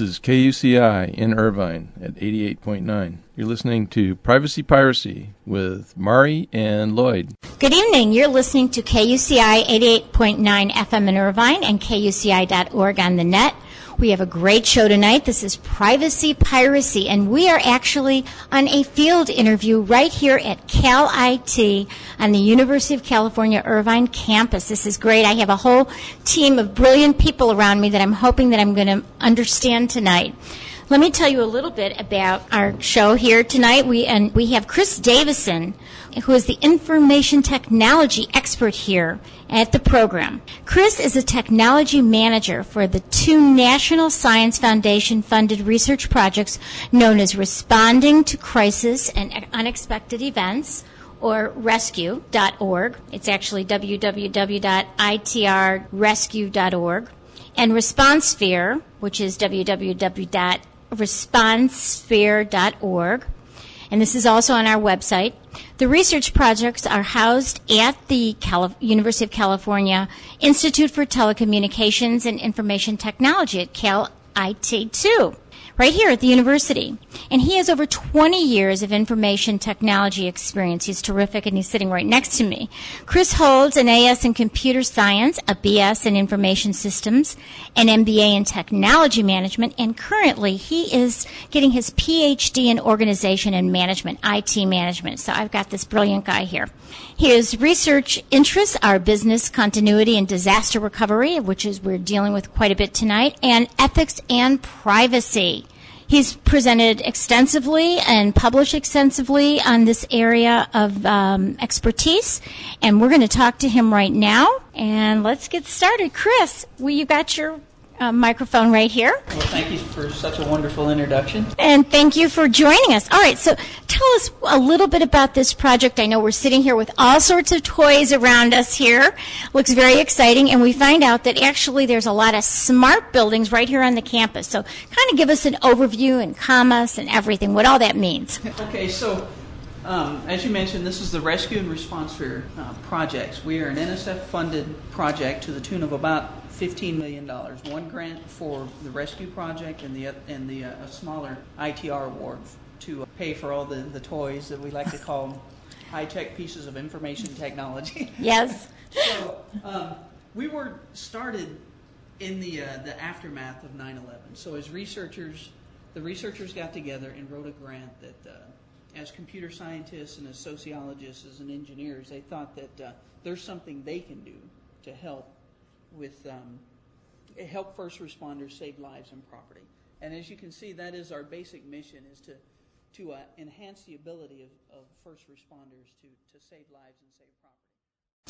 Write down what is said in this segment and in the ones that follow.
This is KUCI in Irvine at 88.9. You're listening to Privacy Piracy with Mari and Lloyd. Good evening. You're listening to KUCI 88.9 FM in Irvine and KUCI.org on the net. We have a great show tonight. This is Privacy Piracy, and we are actually on a field interview right here at Cal IT on the University of California Irvine campus. This is great. I have a whole team of brilliant people around me that I'm hoping that I'm going to understand tonight. Let me tell you a little bit about our show here tonight. We and we have Chris Davison, who is the information technology expert here at the program. Chris is a technology manager for the two National Science Foundation funded research projects known as Responding to Crisis and Unexpected Events or rescue.org. It's actually www.itrrescue.org. And ResponSphere, which is www.responsphere.org. And this is also on our website. The research projects are housed at the University of California Institute for Telecommunications and Information Technology at Cal IT 2 right here at the university. And he has over 20 years of information technology experience. He's terrific and he's sitting right next to me. Chris holds an AS in computer science, a BS in information systems, an MBA in technology management, and currently he is getting his PhD in organization and management, IT management. So I've got this brilliant guy here. His research interests are business continuity and disaster recovery, which is we're dealing with quite a bit tonight, and ethics and privacy. He's presented extensively and published extensively on this area of um, expertise, and we're going to talk to him right now. And let's get started. Chris, well, you got your uh, microphone right here. Well, thank you for such a wonderful introduction. And thank you for joining us. All right, so tell us a little bit about this project. I know we're sitting here with all sorts of toys around us here. Looks very exciting, and we find out that actually there's a lot of smart buildings right here on the campus. So kind of give us an overview and commas and everything, what all that means. Okay, so um, as you mentioned, this is the Rescue and ResponSphere uh, projects. We are an NSF funded project to the tune of about $15 million. One grant for the rescue project and the, and the uh, a smaller ITR award to pay for all the, the toys that we like to call high tech pieces of information technology. Yes. so um, we were started in the, uh, the aftermath of 9 11. So as researchers, the researchers got together and wrote a grant that, uh, as computer scientists and as sociologists and engineers, they thought that uh, there's something they can do to help with um, help first responders save lives and property. And as you can see, that is our basic mission: is to to uh, enhance the ability of, of first responders to, to save lives and.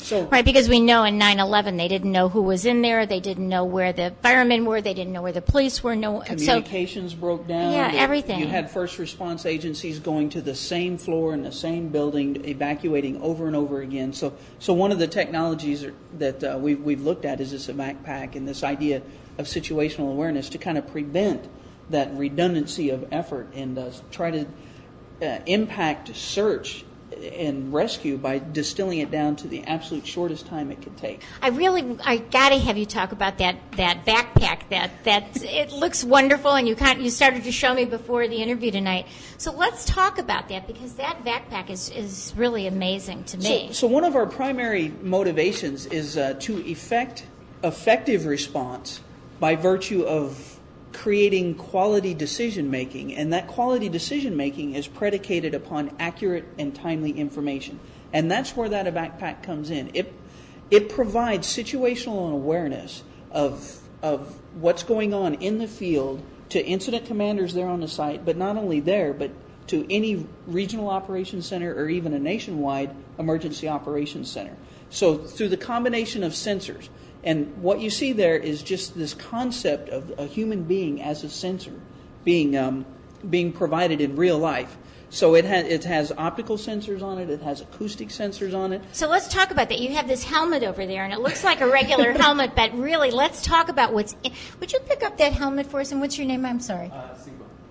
So, right, because we know in 9/11 they didn't know who was in there, they didn't know where the firemen were, they didn't know where the police were. No, communications so, broke down. Yeah, everything. You had first response agencies going to the same floor in the same building, evacuating over and over again. So, so one of the technologies that uh, we've we've looked at is this backpack and this idea of situational awareness to kind of prevent that redundancy of effort and uh, try to uh, impact search and rescue by distilling it down to the absolute shortest time it could take. I really, I gotta have you talk about that that backpack. That that it looks wonderful, and you kind you started to show me before the interview tonight. So let's talk about that because that backpack is is really amazing to me. So, so one of our primary motivations is uh, to effect effective response by virtue of creating quality decision making, and that quality decision making is predicated upon accurate and timely information. And that's where that backpack comes in. It, it provides situational awareness of, of what's going on in the field to incident commanders there on the site, but not only there, but to any regional operations center or even a nationwide emergency operations center. So, through the combination of sensors, and what you see there is just this concept of a human being as a sensor being, um, being provided in real life. So it has it has optical sensors on it. It has acoustic sensors on it. So let's talk about that. You have this helmet over there, and it looks like a regular helmet, but really, let's talk about what's. In. Would you pick up that helmet for us? And what's your name? I'm sorry. Uh,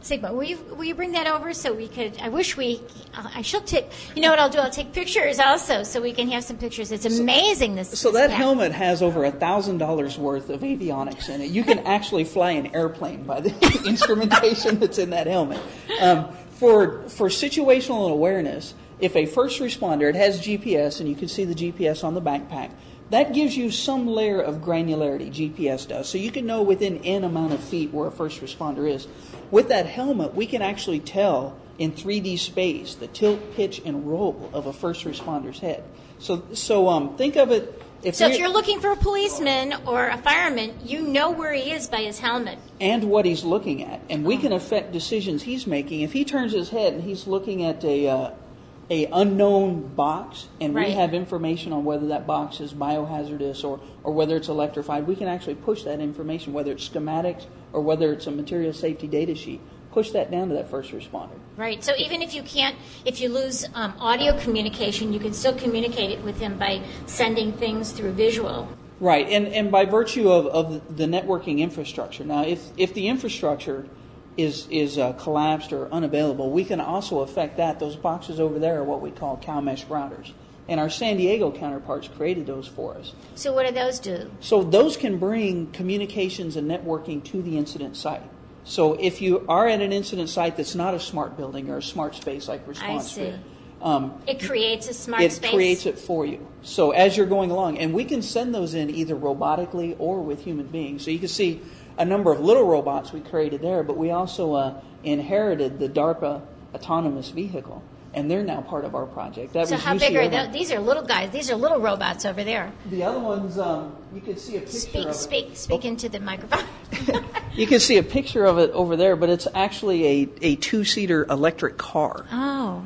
Sigma. Will you will you bring that over so we could? I wish we. Uh, I should take. You know what I'll do? I'll take pictures also, so we can have some pictures. It's amazing. This. So this that cap. helmet has over a thousand dollars worth of avionics in it. You can actually fly an airplane by the instrumentation that's in that helmet. Um, for for situational awareness, if a first responder, it has GPS, and you can see the GPS on the backpack. That gives you some layer of granularity. GPS does, so you can know within n amount of feet where a first responder is. With that helmet, we can actually tell in 3D space the tilt, pitch, and roll of a first responder's head. So, so um, think of it. If So if we're- you're looking for a policeman or a fireman, you know where he is by his helmet. and what he's looking at, and we can affect decisions he's making. If he turns his head and he's looking at a uh, a unknown box, and we Right. have information on whether that box is biohazardous or or whether it's electrified, we can actually push that information, whether it's schematics or whether it's a material safety data sheet, push that down to that first responder. Right. So even if you can't, if you lose um, audio communication, you can still communicate it with him by sending things through visual. Right, and, and by virtue of, of the networking infrastructure. Now, if, if the infrastructure is, is uh, collapsed or unavailable, we can also affect that. Those boxes over there are what we call CalMesh routers. And our San Diego counterparts created those for us. So what do those do? So those can bring communications and networking to the incident site. So if you are at an incident site that's not a smart building or a smart space like ResponSphere. um, It creates a smart it space. creates it for you. So as you're going along, and we can send those in either robotically or with human beings. So you can see a number of little robots we created there, but we also uh, inherited the DARPA autonomous vehicle, and they're now part of our project. That So how big are? These are little guys. These are little robots over there. The other ones, um, you can see a picture Speak, of it. speak, speak into the microphone. You can see a picture of it over there, but it's actually a, a two-seater electric car. oh,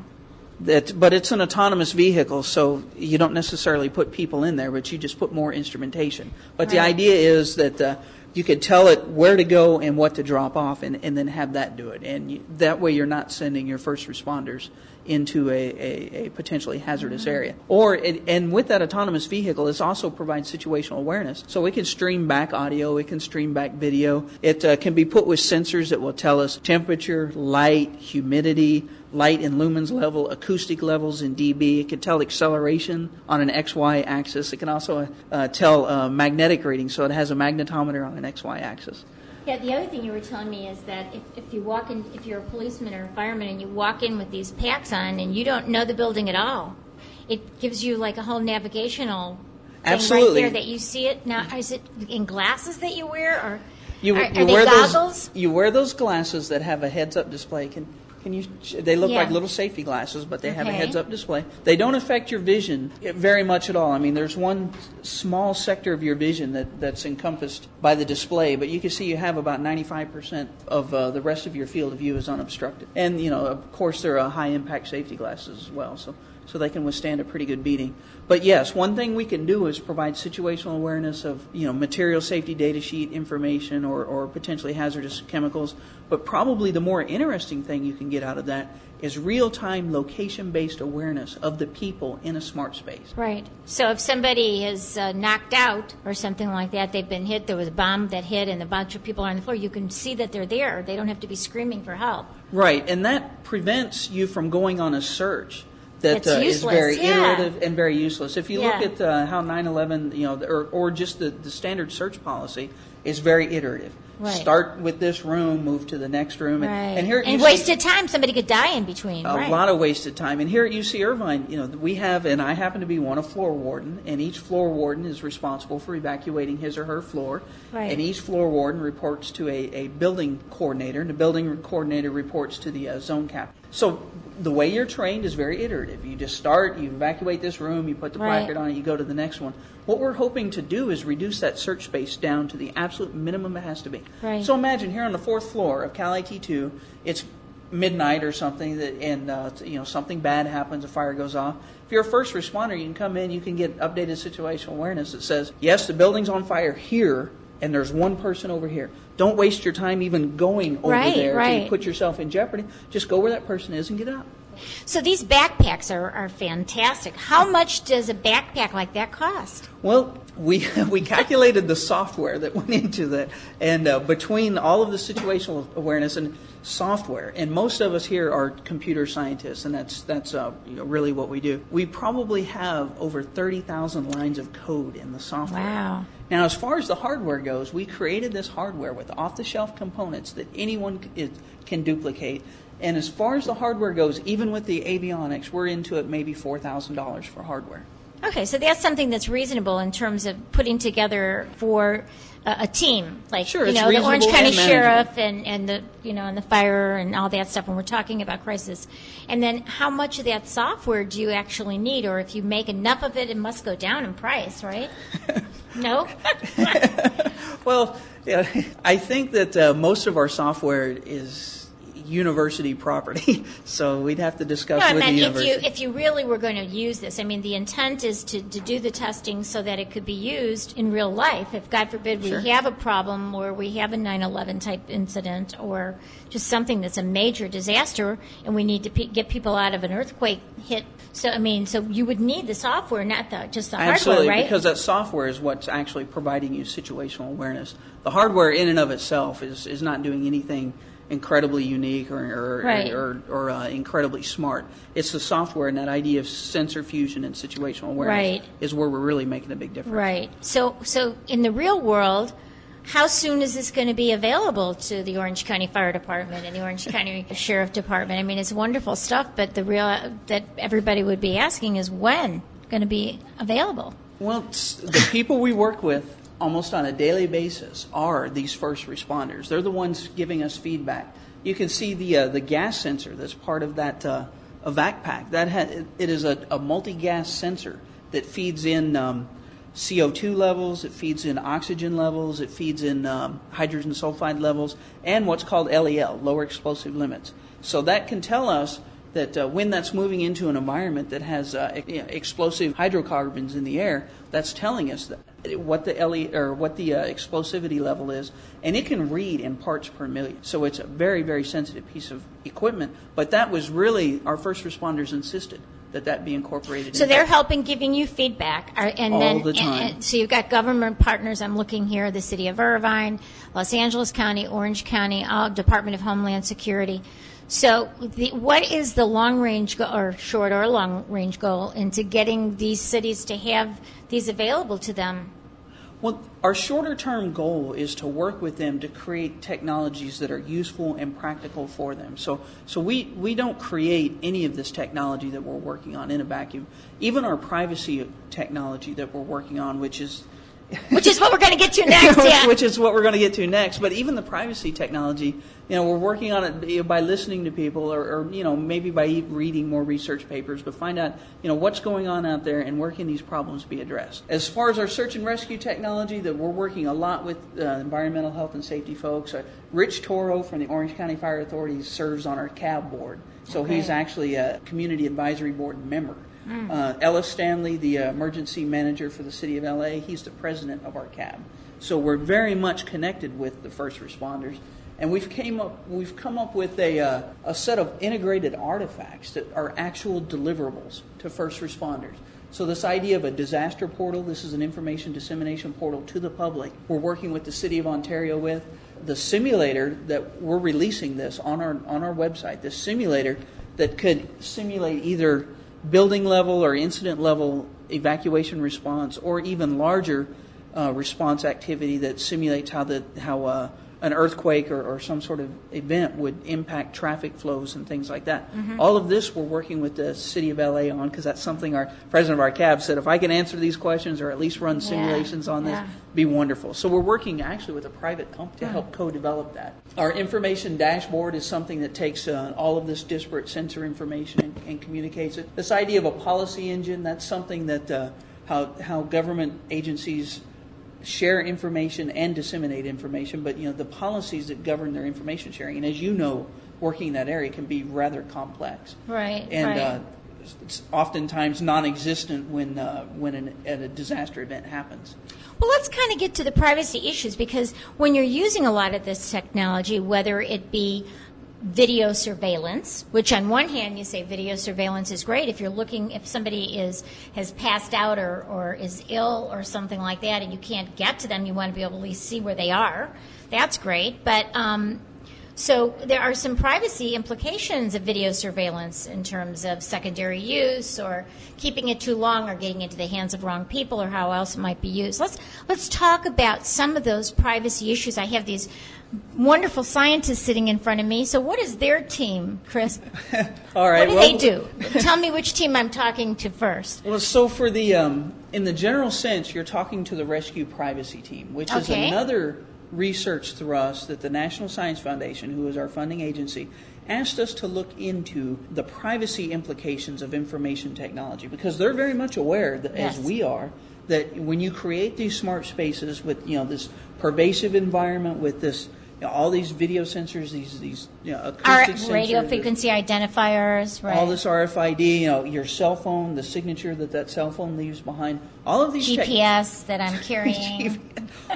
That, but it's an autonomous vehicle, so you don't necessarily put people in there, but you just put more instrumentation. But the idea is that uh, you could tell it where to go and what to drop off, and, and then have that do it. And you, that way, you're not sending your first responders into a, a, a potentially hazardous area. Or it, and with that autonomous vehicle, it also provides situational awareness. So we can stream back audio, it can stream back video. It uh, can be put with sensors that will tell us temperature, light, humidity, light and lumens level, acoustic levels in dB. It can tell acceleration on an XY axis. It can also uh, tell uh, magnetic reading, so it has a magnetometer on an XY axis. yeah. The other thing you were telling me is that if, if you walk in, if you're a policeman or a fireman and you walk in with these packs on and you don't know the building at all, it gives you like a whole navigational thing Absolutely. right there that you see it. Now, is it in glasses that you wear or You, are, you are they wear goggles? those. You wear those glasses that have a heads-up display. Can can you? They look Yeah. like little safety glasses, but they have a heads-up display. They don't affect your vision very much at all. I mean, there's one small sector of your vision that, that's encompassed by the display, but you can see you have about 95% of uh, the rest of your field of view is unobstructed. And you know, of course, they're uh, high-impact safety glasses as well. So so they can withstand a pretty good beating. But yes, one thing we can do is provide situational awareness of you know material safety data sheet information or, or potentially hazardous chemicals. But probably the more interesting thing you can get out of that is real-time location-based awareness of the people in a smart space. Right. So if somebody is uh, knocked out or something like that, they've been hit, there was a bomb that hit and a bunch of people are on the floor, you can see that they're there. They don't have to be screaming for help. Right, and that prevents you from going on a search that uh, is very yeah. iterative and very useless. If you Yeah. look at uh, how 9/11, you know, or, or just the, the standard search policy is very iterative. Right. Start with this room, move to the next room, and, Right. and here and UC wasted time. Somebody could die in between. a right. lot of wasted time. And here at UC Irvine, you know, we have, and I happen to be one, a floor warden, and each floor warden is responsible for evacuating his or her floor. Right. And each floor warden reports to a, a building coordinator, and the building coordinator reports to the uh, zone cap. So the way you're trained is very iterative. You just start, you evacuate this room, you put the Right. placard on it, you go to the next one. What we're hoping to do is reduce that search space down to the absolute minimum it has to be. Right. So imagine here on the fourth floor of Cal IT2, it's midnight or something, that, and uh, you know something bad happens, a fire goes off. If you're a first responder, you can come in, you can get updated situational awareness that says, yes, the building's on fire here, and there's one person over here. Don't waste your time even going over Right, there right. to put yourself in jeopardy. Just go where that person is and get out. So these backpacks are, are fantastic. How much does a backpack like that cost? Well, we we calculated the software that went into that, and uh, between all of the situational awareness and software, and most of us here are computer scientists, and that's that's uh, you know, really what we do. We probably have over thirty thousand lines of code in the software. Wow. Now, as far as the hardware goes, we created this hardware with off-the-shelf components that anyone can duplicate. And as far as the hardware goes, even with the avionics, we're into it maybe four thousand dollars for hardware. Okay, so that's something that's reasonable in terms of putting together for a, a team, like Sure, you know the Orange County and Sheriff and, and the you know and the fire and all that stuff when we're talking about crisis. And then how much of that software do you actually need, or if you make enough of it, it must go down in price, right? no. Well, yeah, I think that uh, most of our software is university property, so we'd have to discuss No, I with meant the if university. you if you really were going to use this, I mean, the intent is to, to do the testing so that it could be used in real life. If God forbid we Sure. have a problem or we have a 9/11 type incident or just something that's a major disaster and we need to pe- get people out of an earthquake hit. So I mean, so you would need the software, not the just the Absolutely, hardware, right? because that software is what's actually providing you situational awareness. The hardware, in and of itself, is, is not doing anything incredibly unique or or, Right. or, or uh, incredibly smart. It's the software and that idea of sensor fusion and situational awareness Right. is where we're really making a big difference. Right. So, so in the real world, how soon is this going to be available to the Orange County Fire Department and the Orange County Sheriff Department? I mean, it's wonderful stuff, but the real that everybody would be asking is when going to be available. Well, the people we work with almost on a daily basis are these first responders. They're the ones giving us feedback. You can see the uh, the gas sensor that's part of that uh, evac pack. That ha- it is a, a multi-gas sensor that feeds in um, CO2 levels, it feeds in oxygen levels, it feeds in um, hydrogen sulfide levels, and what's called LEL, lower explosive limits. So that can tell us that uh, when that's moving into an environment that has uh, you know, explosive hydrocarbons in the air, that's telling us that, what the LE, or what the uh, explosivity level is, and it can read in parts per million. So it's a very very sensitive piece of equipment. But that was really our first responders insisted that that be incorporated. So into- they're helping giving you feedback, and All then the and- time. and- so you've got government partners. I'm looking here: the City of Irvine, Los Angeles County, Orange County, uh, Department of Homeland Security. So, the, what is the long range go- or short or long range goal into getting these cities to have these available to them? Well, our shorter term goal is to work with them to create technologies that are useful and practical for them. So, so we, we don't create any of this technology that we're working on in a vacuum. Even our privacy technology that we're working on, which is Which is what we're going to get to next. which, yeah. which is what we're going to get to next. But even the privacy technology, you know, we're working on it by listening to people, or, or you know, maybe by reading more research papers, but find out, you know, what's going on out there and where can these problems be addressed. As far as our search and rescue technology, that we're working a lot with uh, environmental health and safety folks. Uh, Rich Toro from the Orange County Fire Authority serves on our CAB board, so he's actually a community advisory board member. Uh, Ellis Stanley, the uh, emergency manager for the city of LA, he's the president of our CAB. So we're very much connected with the first responders, and we've came up we've come up with a uh, a set of integrated artifacts that are actual deliverables to first responders. So this idea of a disaster portal, this is an information dissemination portal to the public. We're working with the city of Ontario with the simulator that we're releasing this on our on our website. This simulator that could simulate either building level or incident level evacuation response, or even larger uh, response activity that simulates how the how uh, an earthquake or, or some sort of event would impact traffic flows and things like that. All of this we're working with the city of LA on because that's something our president of our cab said if I can answer these questions or at least run simulations on this, yeah. be wonderful. So we're working actually with a private company to help co-develop that. Our information dashboard is something that takes uh, all of this disparate sensor information and, and communicates it. This idea of a policy engine, that's something that uh, how how government agencies share information and disseminate information, but you know the policies that govern their information sharing, and as you know, working in that area can be rather complex. Right, And right. uh, it's oftentimes non-existent when uh, when an, at a disaster event happens. Well, let's kind of get to the privacy issues because when you're using a lot of this technology, whether it be video surveillance, which on one hand you say video surveillance is great if you're looking if somebody is has passed out or, or is ill or something like that and you can't get to them, you want to be able to at least see where they are. That's great, but um, so there are some privacy implications of video surveillance in terms of secondary use or keeping it too long or getting into the hands of wrong people or how else it might be used. Let's let's talk about some of those privacy issues. I have these wonderful scientists sitting in front of me. So what is their team, Chris? All right. What do well, they do? Tell me which team I'm talking to first. Well, so for the um, in the general sense, you're talking to the rescue privacy team, which is another research thrust that the National Science Foundation, who is our funding agency, asked us to look into the privacy implications of information technology because they're very much aware that, Yes. as we are, that when you create these smart spaces with you know this pervasive environment with this you know, all these video sensors, these these you know, acoustic Our sensors, radio frequency identifiers, right? all this RFID, you know, your cell phone, the signature that that cell phone leaves behind, all of these GPS that I'm carrying.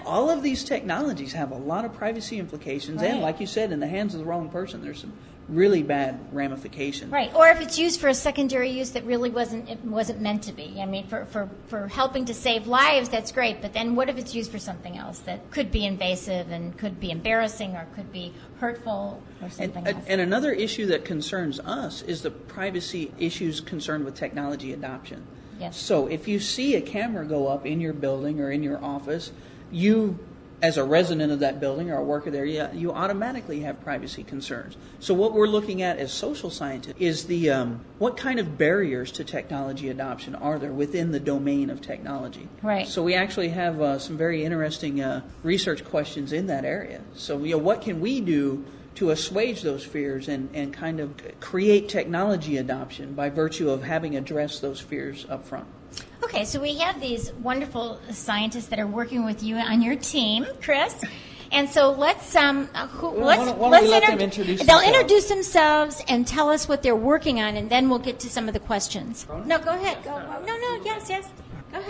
all of these technologies have a lot of privacy implications, and like you said, in the hands of the wrong person, there's some really bad ramifications. Right, or if it's used for a secondary use that really wasn't it wasn't meant to be. I mean, for, for, for helping to save lives, that's great. But then, what if it's used for something else that could be invasive and could be embarrassing or could be hurtful or something and, else? and another issue that concerns us is the privacy issues concerned with technology adoption. Yes. So if you see a camera go up in your building or in your office, you, as a resident of that building or a worker there, yeah, you automatically have privacy concerns. So what we're looking at as social scientists is the um, what kind of barriers to technology adoption are there within the domain of technology? Right. So we actually have uh, some very interesting uh, research questions in that area. So you know, what can we do? to assuage those fears and, and kind of create technology adoption by virtue of having addressed those fears up front. Okay, so we have these wonderful scientists that are working with you on your team, Chris. And so let's um, who, Well, let's why don't- why don't let's let them introduce They'll themselves? introduce themselves and tell us what they're working on, and then we'll get to some of the questions. No, go ahead. Go. No, no. Yes, yes.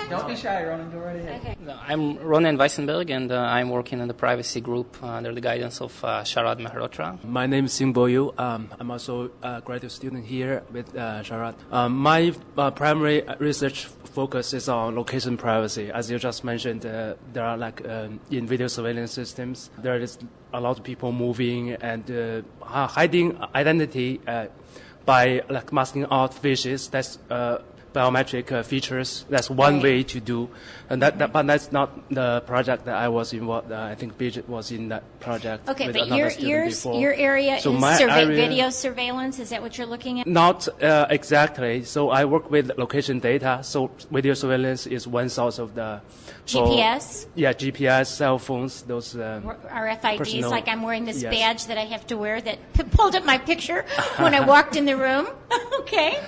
Go ahead. Don't be shy, Ronen. Go right ahead. Okay. I'm Ronen Vaisenberg, and uh, I'm working in the privacy group under the guidance of uh, Sharad Mehrotra. My name is Xingbo Yu. Um, I'm also a graduate student here with uh, Sharad. Um, my uh, primary research focus is on location privacy. As you just mentioned, uh, there are like um, in video surveillance systems, there is a lot of people moving and uh, hiding identity uh, by like masking out faces. That's uh, biometric uh, features. That's one Right. way to do, and that, that but that's not the project that I was involved. Uh, I think Bridget was in that project. Okay, but your your your area So is survey- area- video surveillance. Is that what you're looking at? Not uh, exactly. So I work with location data. So video surveillance is one source of the for- GPS? yeah, GPS, cell phones, those. Uh, RFIDs, Personal- like I'm wearing this yes. badge that I have to wear that pulled up my picture when I walked in the room. okay.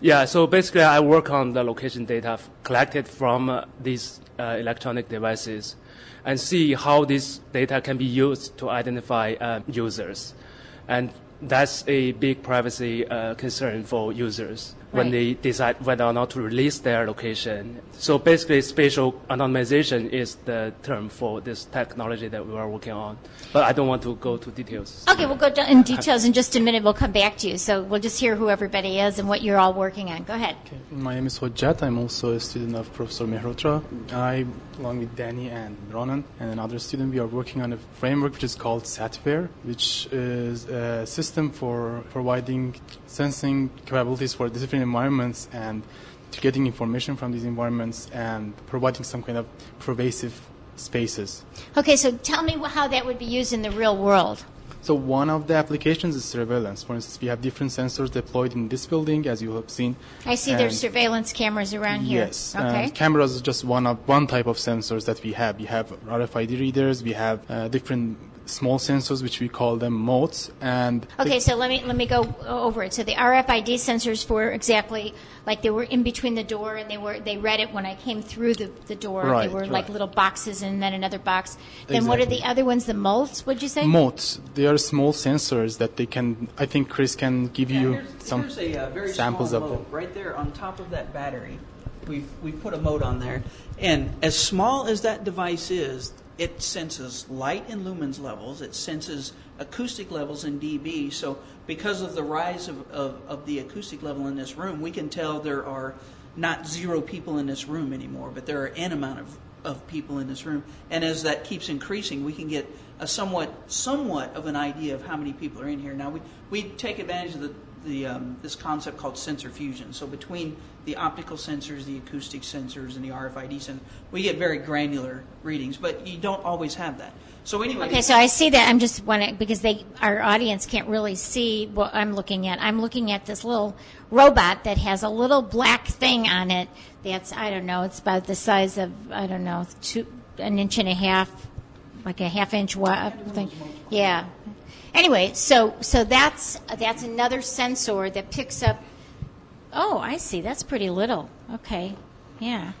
yeah. So basically, I work on the location data f- collected from uh, these uh, electronic devices, and see how this data can be used to identify uh, users, and that's a big privacy uh, concern for users when Right. they decide whether or not to release their location. So basically, spatial anonymization is the term for this technology that we are working on. But I don't want to go to details. Okay, we'll go down in details in just a minute. We'll come back to you. So we'll just hear who everybody is and what you're all working on. Go ahead. My name is Hojjat. I'm also a student of Professor Mehrotra. I, along with Danny and Ronen and another student, we are working on a framework which is called SATWARE, which is a system for providing sensing capabilities for the different environments and to getting information from these environments and providing some kind of pervasive spaces. Okay, so tell me how that would be used in the real world. So one of the applications is surveillance. For instance, we have different sensors deployed in this building, as you have seen. I see there's And- surveillance cameras around here. Yes, Okay. and cameras is just one of one type of sensors that we have. We have RFID readers. We have uh, different small sensors, which we call them motes. And the- Okay, so let me let me go over it. So the RFID sensors were exactly like they were in between the door, and they were they read it when I came through the, the door. they Right, were like little boxes, and then another box. Then what are the other ones? The molds? What'd you say? motes, they are small sensors that they can. I think Chris can give Yeah, you here's, some here's a uh, very samples small of mote them. right there on top of that battery. We've we put a mote on there, and as small as that device is, it senses light and lumens levels. It senses acoustic levels in dB. So because of the rise of, of, of the acoustic level in this room, we can tell there are not zero people in this room anymore, but there are n amount of, of people in this room. And as that keeps increasing, we can get a somewhat somewhat of an idea of how many people are in here. Now we, we take advantage of the, the um, this concept called sensor fusion. So between the optical sensors, the acoustic sensors, and the RFID sensors, we get very granular readings, but you don't always have that. So anyway, Okay, so I see that. I'm just wondering because they, our audience can't really see what I'm looking at. I'm looking at this little robot that has a little black thing on it. That's I don't know. It's about the size of I don't know, two, an inch and a half, like a half inch wide thing. Yeah. Anyway, so so that's that's another sensor that picks up. Oh, I see. That's pretty little. Okay. Yeah.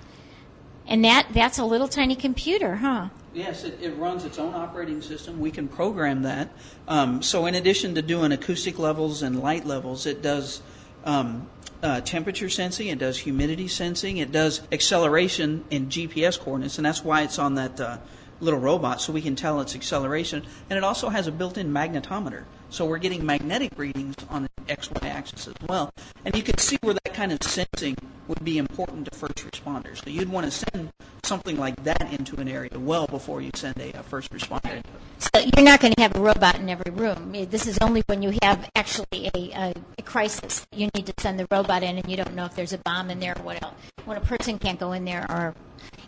And that that's a little tiny computer, huh? Yes, it, it runs its own operating system. We can program that. Um, so, in addition to doing acoustic levels and light levels, it does um, uh, temperature sensing, it does humidity sensing, it does acceleration and GPS coordinates, and that's why it's on that uh, little robot, so we can tell its acceleration. And it also has a built in magnetometer. So, we're getting magnetic readings on the XY axis as well. And you can see where that kind of sensing would be important to first responders. So, you'd want to send something like that into an area well before you send a, a first responder. So you're not going to have a robot in every room. This is only when you have actually a, a, a crisis. You need to send the robot in, and you don't know if there's a bomb in there or what else. When a person can't go in there, or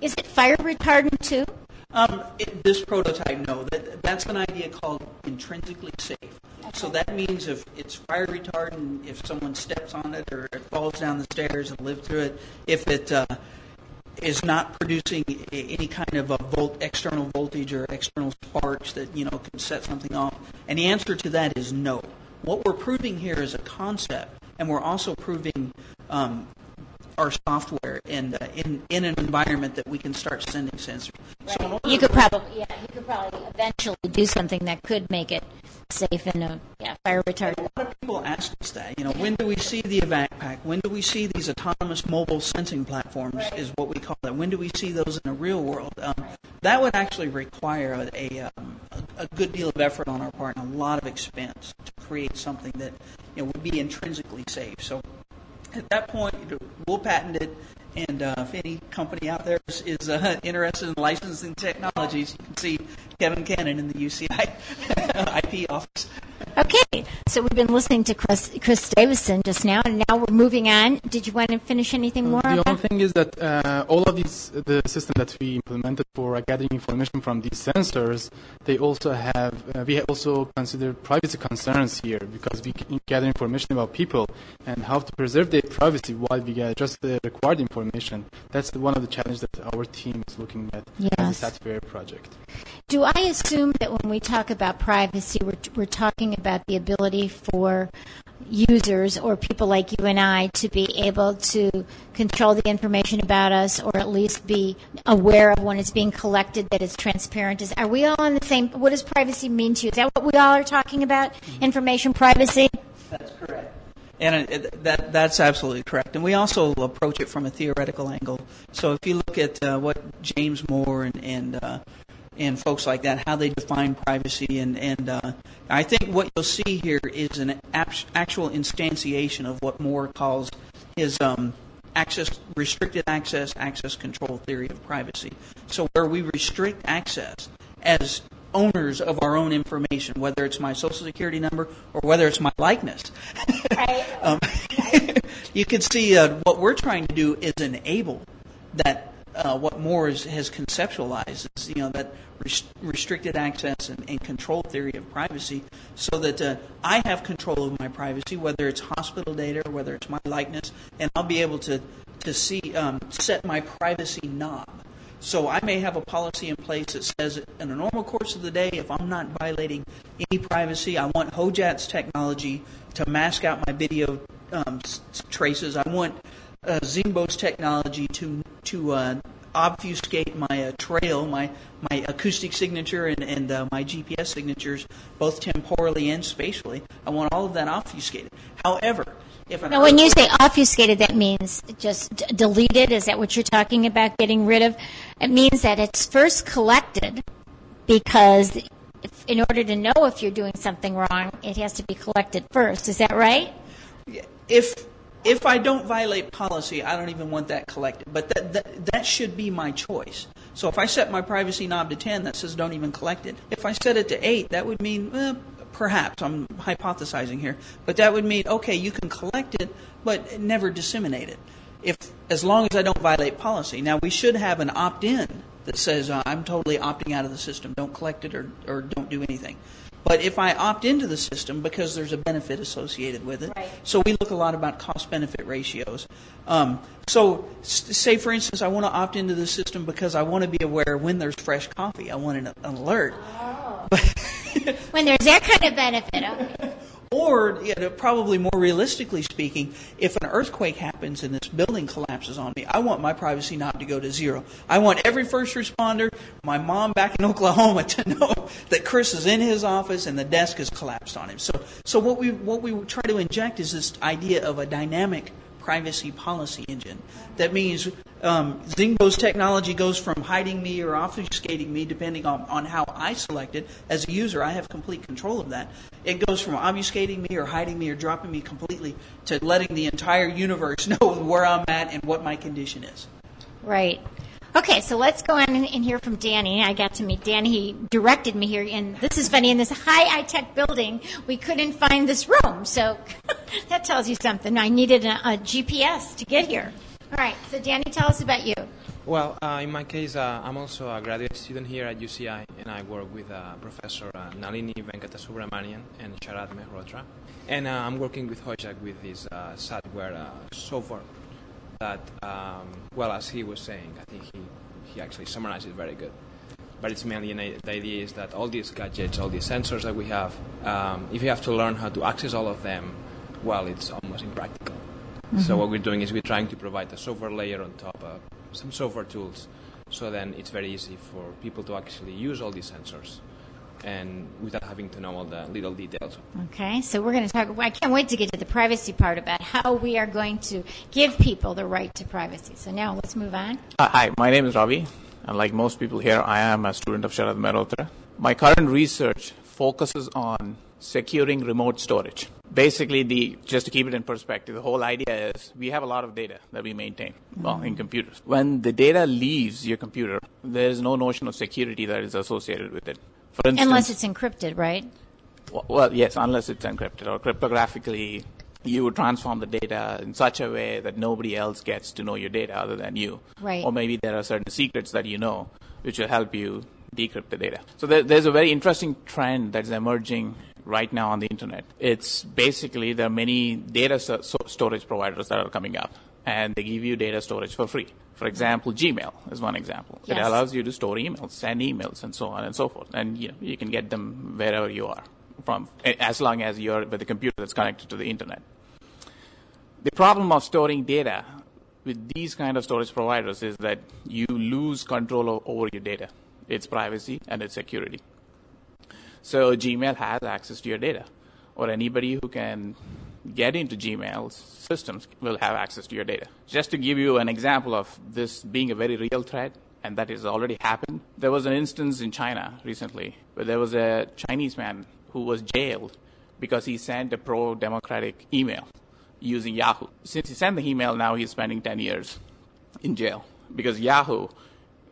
is it fire retardant too? Um, it, this prototype, no. That, that's an idea called intrinsically safe. So that means if it's fire retardant, if someone steps on it or it falls down the stairs and lives through it, if it uh, is not producing any kind of a volt, external voltage or external sparks that you know can set something off, and the answer to that is no. What we're proving here is a concept, and we're also proving um, our software and uh, in in an environment that we can start sending sensors. So You could probably, yeah, you could probably eventually do something that could make it safe and a yeah, fire retardant. A lot of people ask us that. You know, when do we see the evac pack? When do we see these autonomous mobile sensing platforms? Is what we call that. When do we see those in the real world? Um, that would actually require a, a, um, a, a good deal of effort on our part and a lot of expense to create something that you know would be intrinsically safe. So at that point, we'll patent it. And uh, if any company out there is, is uh, interested in licensing technologies, you can see Kevin Cannon in the UCI IP office. Okay, so we've been listening to Chris, Chris Davison just now, and now we're moving on. Did you want to finish anything more? The only thing is that uh, all of these, the system that we implemented for gathering information from these sensors, they also have, uh, we also considered privacy concerns here because we gather information about people and how to preserve their privacy while we get just the required information. That's one of the challenges that our team is looking at Yes. as a SATware project. Do I assume that when we talk about privacy, we're, we're talking about the ability for users or people like you and I to be able to control the information about us or at least be aware of when it's being collected that it's transparent? Is, are we all on the same? What does privacy mean to you? Is that what we all are talking about? Mm-hmm. Information privacy? That's correct. And it, that, that's absolutely correct. And we also approach it from a theoretical angle. So if you look at uh, what James Moor and, and, uh, and folks like that, how they define privacy, and, and uh, I think what you'll see here is an actual instantiation of what Moor calls his um, access, restricted access, access control theory of privacy. So where we restrict access as owners of our own information, whether it's my social security number or whether it's my likeness. um, you can see uh, what we're trying to do is enable that uh, what Moor is, has conceptualized is you know that res- restricted access and, and control theory of privacy, so that uh, I have control of my privacy, whether it's hospital data or whether it's my likeness, and I'll be able to to see um, set my privacy knob. So I may have a policy in place that says in the normal course of the day, if I'm not violating any privacy, I want Hojjat's technology to mask out my video um, traces. I want uh, Xingbo's technology to to uh, obfuscate my uh, trail, my my acoustic signature and, and uh, my GPS signatures, both temporally and spatially. I want all of that obfuscated. However, Now, when you say obfuscated, that means just d- deleted. Is that what you're talking about? Getting rid of? It means that it's first collected because if, in order to know if you're doing something wrong, it has to be collected first. Is that right? If if I don't violate policy, I don't even want that collected. But that, that, that should be my choice. So if I set my privacy knob to 10, that says don't even collect it. If I set it to 8, that would mean, perhaps, I'm hypothesizing here, but that would mean, okay, you can collect it, but never disseminate it. If, as long as I don't violate policy. Now, we should have an opt in that says, uh, I'm totally opting out of the system, don't collect it or, or don't do anything. But if I opt into the system because there's a benefit associated with it, Right. so we look a lot about cost benefit ratios. Um, so, s- say for instance, I want to opt into the system because I want to be aware when there's fresh coffee. I want an, an alert. When there's that kind of benefit, okay. Or, you know, probably more realistically speaking, if an earthquake happens and this building collapses on me, I want my privacy knob to go to zero. I want every first responder, my mom back in Oklahoma, to know that Chris is in his office and the desk has collapsed on him. So, so what we what we try to inject is this idea of a dynamic privacy policy engine. That means um, Xingbo's technology goes from hiding me or obfuscating me, depending on, on how I select it. As a user, I have complete control of that. It goes from obfuscating me or hiding me or dropping me completely to letting the entire universe know where I'm at and what my condition is. Right. Okay, so let's go on and hear from Danny. I got to meet Danny. He directed me here, and this is funny. In this high tech building, we couldn't find this room, so that tells you something. I needed a, a GPS to get here. All right, so Danny, tell us about you. Well, uh, in my case, uh, I'm also a graduate student here at UCI, and I work with uh, Professor uh, Nalini Venkatasubramanian and Sharad Mehrotra. And uh, I'm working with Hojjat with this uh, software software that, um, well, as he was saying, I think he, he actually summarized it very good. But it's mainly an, the idea is that all these gadgets, all these sensors that we have, um, if you have to learn how to access all of them, well, it's almost impractical. So what we're doing is we're trying to provide a software layer on top of some software tools, so then it's very easy for people to actually use all these sensors, and without having to know all the little details. Okay, so we're going to talk. I can't wait to get to the privacy part about how we are going to give people the right to privacy. So now let's move on. Uh, hi, my name is Ravi, and like most people here, I am a student of Sharad Mehrotra. My current research focuses on securing remote storage. Basically, the just to keep it in perspective, the whole idea is we have a lot of data that we maintain well, in computers. When the data leaves your computer, there is no notion of security that is associated with it. For instance, Unless it's encrypted, right? W- Well, yes, unless it's encrypted or cryptographically, you would transform the data in such a way that nobody else gets to know your data other than you. Right. Or maybe there are certain secrets that you know which will help you decrypt the data. So there, there's a very interesting trend that's emerging right now on the internet. It's basically there are many data so- so- storage providers that are coming up, and they give you data storage for free. For example, Gmail is one example. It allows you to store emails, send emails, and so on and so forth. And you, know, you can get them wherever you are, from as long as you're with a computer that's connected to the internet. The problem of storing data with these kind of storage providers is that you lose control over your data, its privacy and its security. So Gmail has access to your data, or anybody who can get into Gmail's systems will have access to your data. Just to give you an example of this being a very real threat, and that has already happened, there was an instance in China recently where there was a Chinese man who was jailed because he sent a pro-democratic email using Yahoo. Since he sent the email, now he's spending 10 years in jail because Yahoo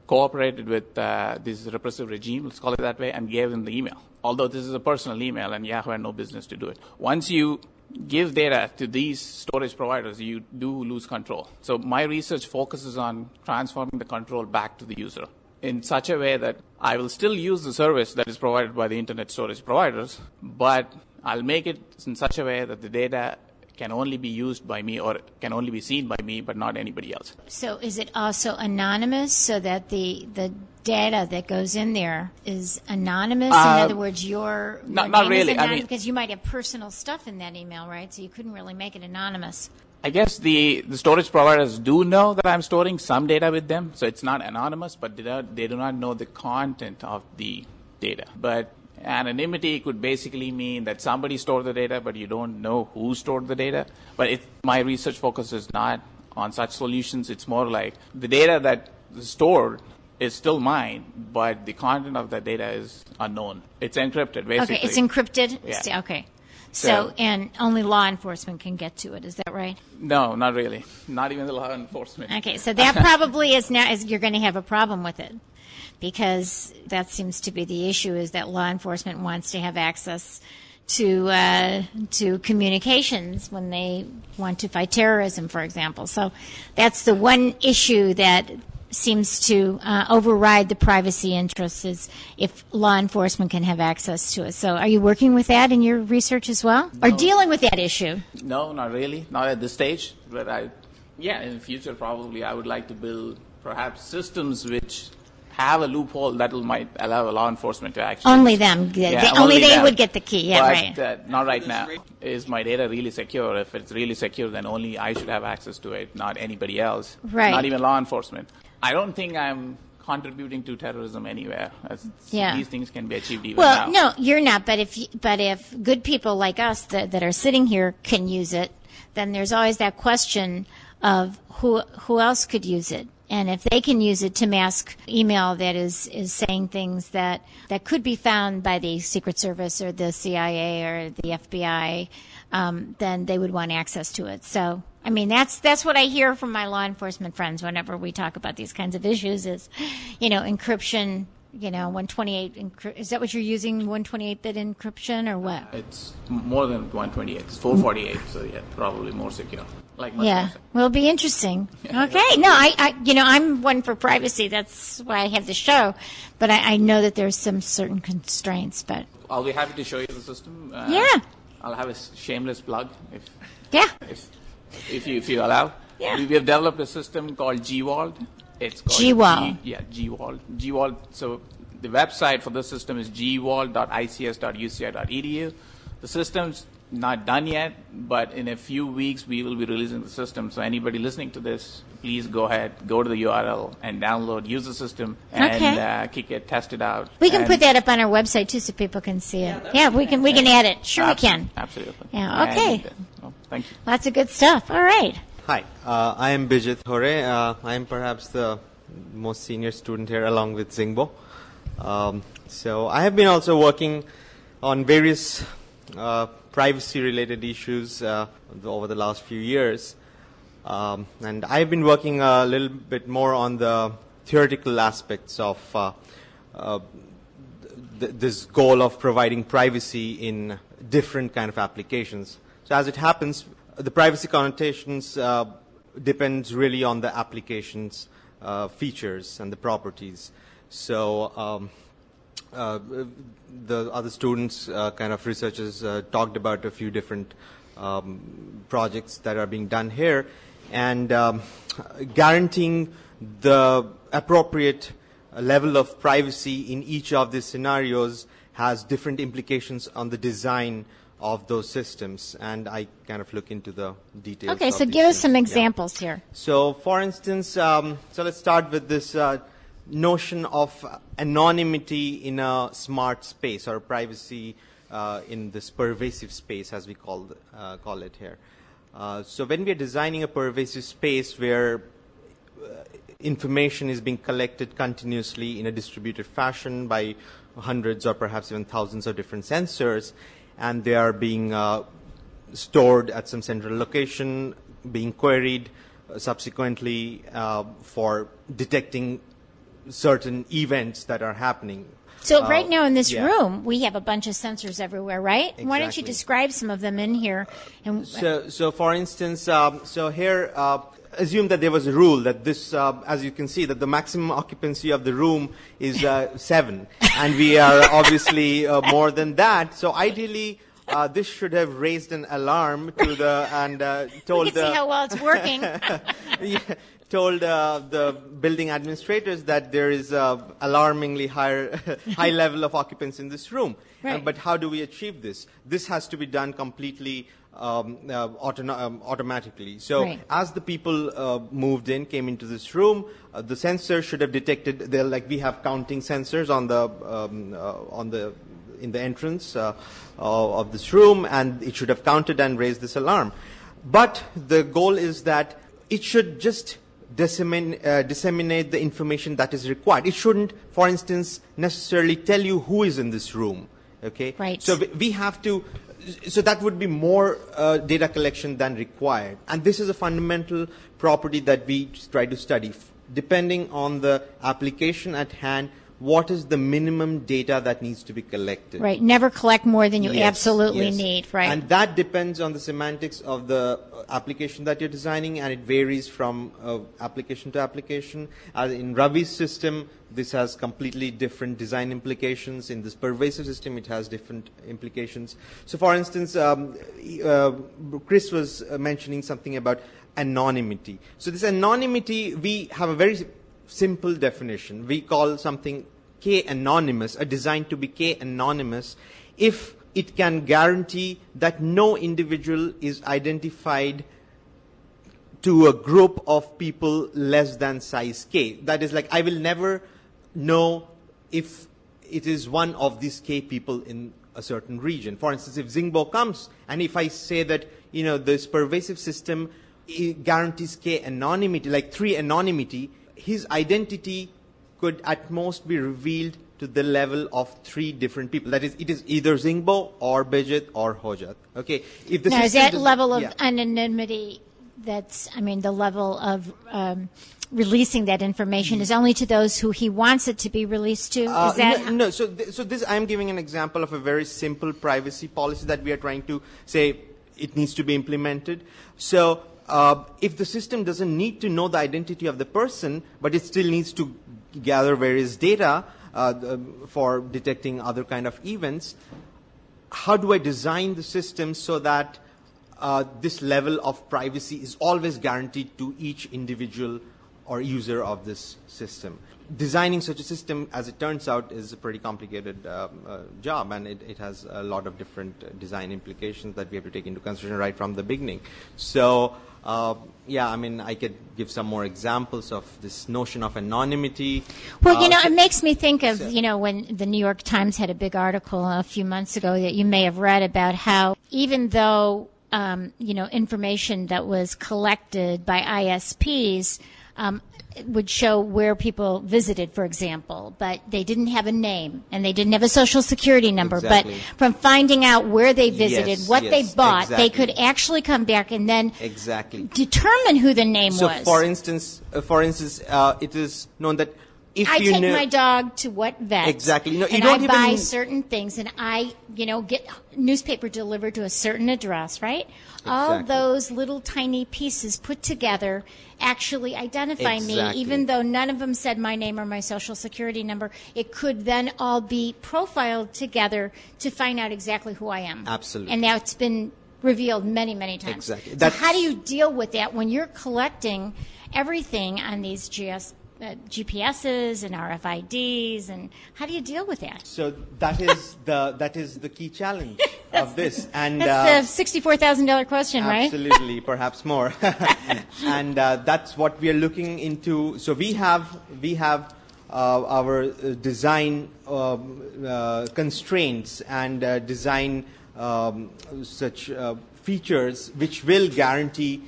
cooperated with uh, this repressive regime, let's call it that way, and gave them the email. Although this is a personal email and Yahoo had no business to do it. Once you give data to these storage providers, you do lose control. So my research focuses on transforming the control back to the user in such a way that I will still use the service that is provided by the internet storage providers, but I'll make it in such a way that the data can only be used by me or can only be seen by me, but not anybody else. So is it also anonymous so that the the data that goes in there is anonymous? in Uh, other words, your, not- not really. I anonymous mean- because you might have personal stuff in that email, right? So you couldn't really make it anonymous. I guess the, the storage providers do know that I'm storing some data with them, so it's not anonymous, but they, don't, they do not know the content of the data. But anonymity could basically mean that somebody stored the data, but you don't know who stored the data. But it, my research focus is not on such solutions. It's more like the data that is stored is still mine, but the content of that data is unknown. It's encrypted, basically. Okay, it's encrypted. Yeah. Okay. So, So- and only law enforcement can get to it. Is that right? No, not really. Not even the law enforcement. Okay, so that probably is now is you're going to have a problem with it because that seems to be the issue is that law enforcement wants to have access to uh, to communications when they want to fight terrorism, for example. So that's the one issue that seems to uh, override the privacy interests is if law enforcement can have access to it. So are you working with that in your research as well, or dealing with that issue? No, not really. Not at this stage. But I, yeah, in the future, probably I would like to build perhaps systems which have a loophole that might allow law enforcement to actually. Only them. Yeah, only they would get the key. Yeah, but, right. Uh, not right now. Is my data really secure? If it's really secure, then only I should have access to it, not anybody else. Right. Not even law enforcement. I don't think I'm contributing to terrorism anywhere. Yeah. These things can be achieved even Well, now. no, you're not. But if but if good people like us that, that are sitting here can use it, then there's always that question of who who else could use it. And if they can use it to mask email that is, is saying things that, that could be found by the Secret Service or the CIA or the FBI, um, then they would want access to it. So, I mean, that's that's what I hear from my law enforcement friends whenever we talk about these kinds of issues. Is, you know, encryption. You know, 128. Encry- is that what you're using? 128 bit encryption or what? It's more than 128. It's 448, so yeah, probably more secure. Like Yeah, it'll be interesting. Okay, no, I, I, you know, I'm one for privacy. That's why I have the show, but I, I know that there's some certain constraints. But I'll be happy to show you the system. Uh, Yeah. I'll have a shameless plug if yeah, if if you if you allow. Yeah. We, we have developed a system called GWALD. It's called GWALD. G, yeah, GWALD. GWALD. So the website for this system is gwald.ics.uci.edu. The system's not done yet, but in a few weeks we will be releasing the system. So anybody listening to this, please go ahead, go to the URL and download, use the system, and Okay. uh, kick it, test it out. we can And- put that up on our website too, so people can see it. Yeah, we can we can add it. Sure, we can. Absolutely. Yeah, okay. And, uh, well, thank you. Lots of good stuff. All right. Hi, uh, I am Bijit Hore. Uh, I am perhaps the most senior student here along with Xingbo. Um, so I have been also working on various uh, privacy related issues uh, over the last few years. Um, and I've been working a little bit more on the theoretical aspects of uh, uh, th- this goal of providing privacy in different kind of applications. So as it happens, the privacy connotations uh, depends really on the application's uh, features and the properties. So um, the other students, uh, kind of researchers, uh, talked about a few different um, projects that are being done here, and um, guaranteeing the appropriate level of privacy in each of these scenarios has different implications on the design of those systems, and I kind of look into the details. Okay, so give us things. some Yeah. examples here. So, for instance, um, so let's start with this uh, notion of anonymity in a smart space or privacy uh, in this pervasive space, as we call uh, call it here. Uh, so, when we are designing a pervasive space where uh, information is being collected continuously in a distributed fashion by hundreds or perhaps even thousands of different sensors, and they are being uh, stored at some central location, being queried uh, subsequently for detecting certain events that are happening. So Uh, right now in this yeah. room, we have a bunch of sensors everywhere, right? Why don't you describe some of them in here? And So, so for instance, um, so here, uh, assume that there was a rule that this, uh, as you can see, that the maximum occupancy of the room is uh, seven, and we are obviously uh, more than that. So ideally, uh, this should have raised an alarm to the and uh, told we can the see how well it's working. yeah, told uh, the building administrators that there is a alarmingly higher high level of occupants in this room. Right. Uh, but how do we achieve this? This has to be done completely um, uh, um, automatically. So Right. as the people uh, moved in, came into this room, uh, the sensor should have detected. They're like we have counting sensors on the um, uh, on the in the entrance uh, uh, of this room, and it should have counted and raised this alarm. But the goal is that it should just dissemin- uh, disseminate the information that is required. It shouldn't, for instance, necessarily tell you who is in this room. Okay. Right. So we, we have to. So that would be more uh, data collection than required, and this is a fundamental property that we try to study. Depending on the application at hand, what is the minimum data that needs to be collected? Right. Never collect more than you Yes, absolutely yes. need. Right. And that depends on the semantics of the uh, application that you're designing, and it varies from uh, application to application. As in Ravi's system, this has completely different design implications. In this pervasive system, it has different implications. So, for instance, um, uh, Chris was uh, mentioning something about anonymity. So, this anonymity, we have a very simple definition. We call something K anonymous, a design to be K anonymous, if it can guarantee that no individual is identified to a group of people less than size K. That is like, I will never know if it is one of these K people in a certain region. For instance, if Xingbo comes, and if I say that, you know, this pervasive system guarantees K anonymity, like three anonymity, his identity could at most be revealed to the level of three different people. That is, it is either Xingbo or Bijit or Hojjat. Okay. If the now, is that does- level of yeah. anonymity? That's, I mean, the level of um, releasing that information is only to those who he wants it to be released to. Uh, that no, no, so th- so this I am giving an example of a very simple privacy policy that we are trying to say it needs to be implemented. So uh, if the system doesn't need to know the identity of the person, but it still needs to gather various data uh, for detecting other kind of events, how do I design the system so that uh, this level of privacy is always guaranteed to each individual or user of this system? Designing such a system, as it turns out, is a pretty complicated um, uh, job, and it, it has a lot of different uh, design implications that we have to take into consideration right from the beginning. So, uh, yeah, I mean, I could give some more examples of this notion of anonymity. Well, you Uh, know, so- it makes me think of, so- you know, when the New York Times had a big article a few months ago that you may have read about how even though, um, you know, information that was collected by ISPs um, would show where people visited, for example, but they didn't have a name and they didn't have a social security number. Exactly. But from finding out where they visited, Yes, what yes, they bought, they could actually come back and then Exactly. determine who the name So, was. for instance, uh, for instance, uh, it is known that if I you take know my dog to what vet? Exactly. No, you and don't I buy certain things, and I, you know, get newspaper delivered to a certain address, right? All those little tiny pieces put together actually identify me, even though none of them said my name or my social security number. It could then all be profiled together to find out exactly who I am. Absolutely. And that's been revealed many, many times. Exactly. So how do you deal with that when you're collecting everything on these GS, uh, GPSs and RFIDs, and how do you deal with that? So that is the that is the key challenge of this, and That's uh, the sixty-four thousand dollar question, right? Absolutely, perhaps more. and uh, that's what we are looking into. So we have we have uh, our uh, design um, uh, constraints and uh, design um, such uh, features which will guarantee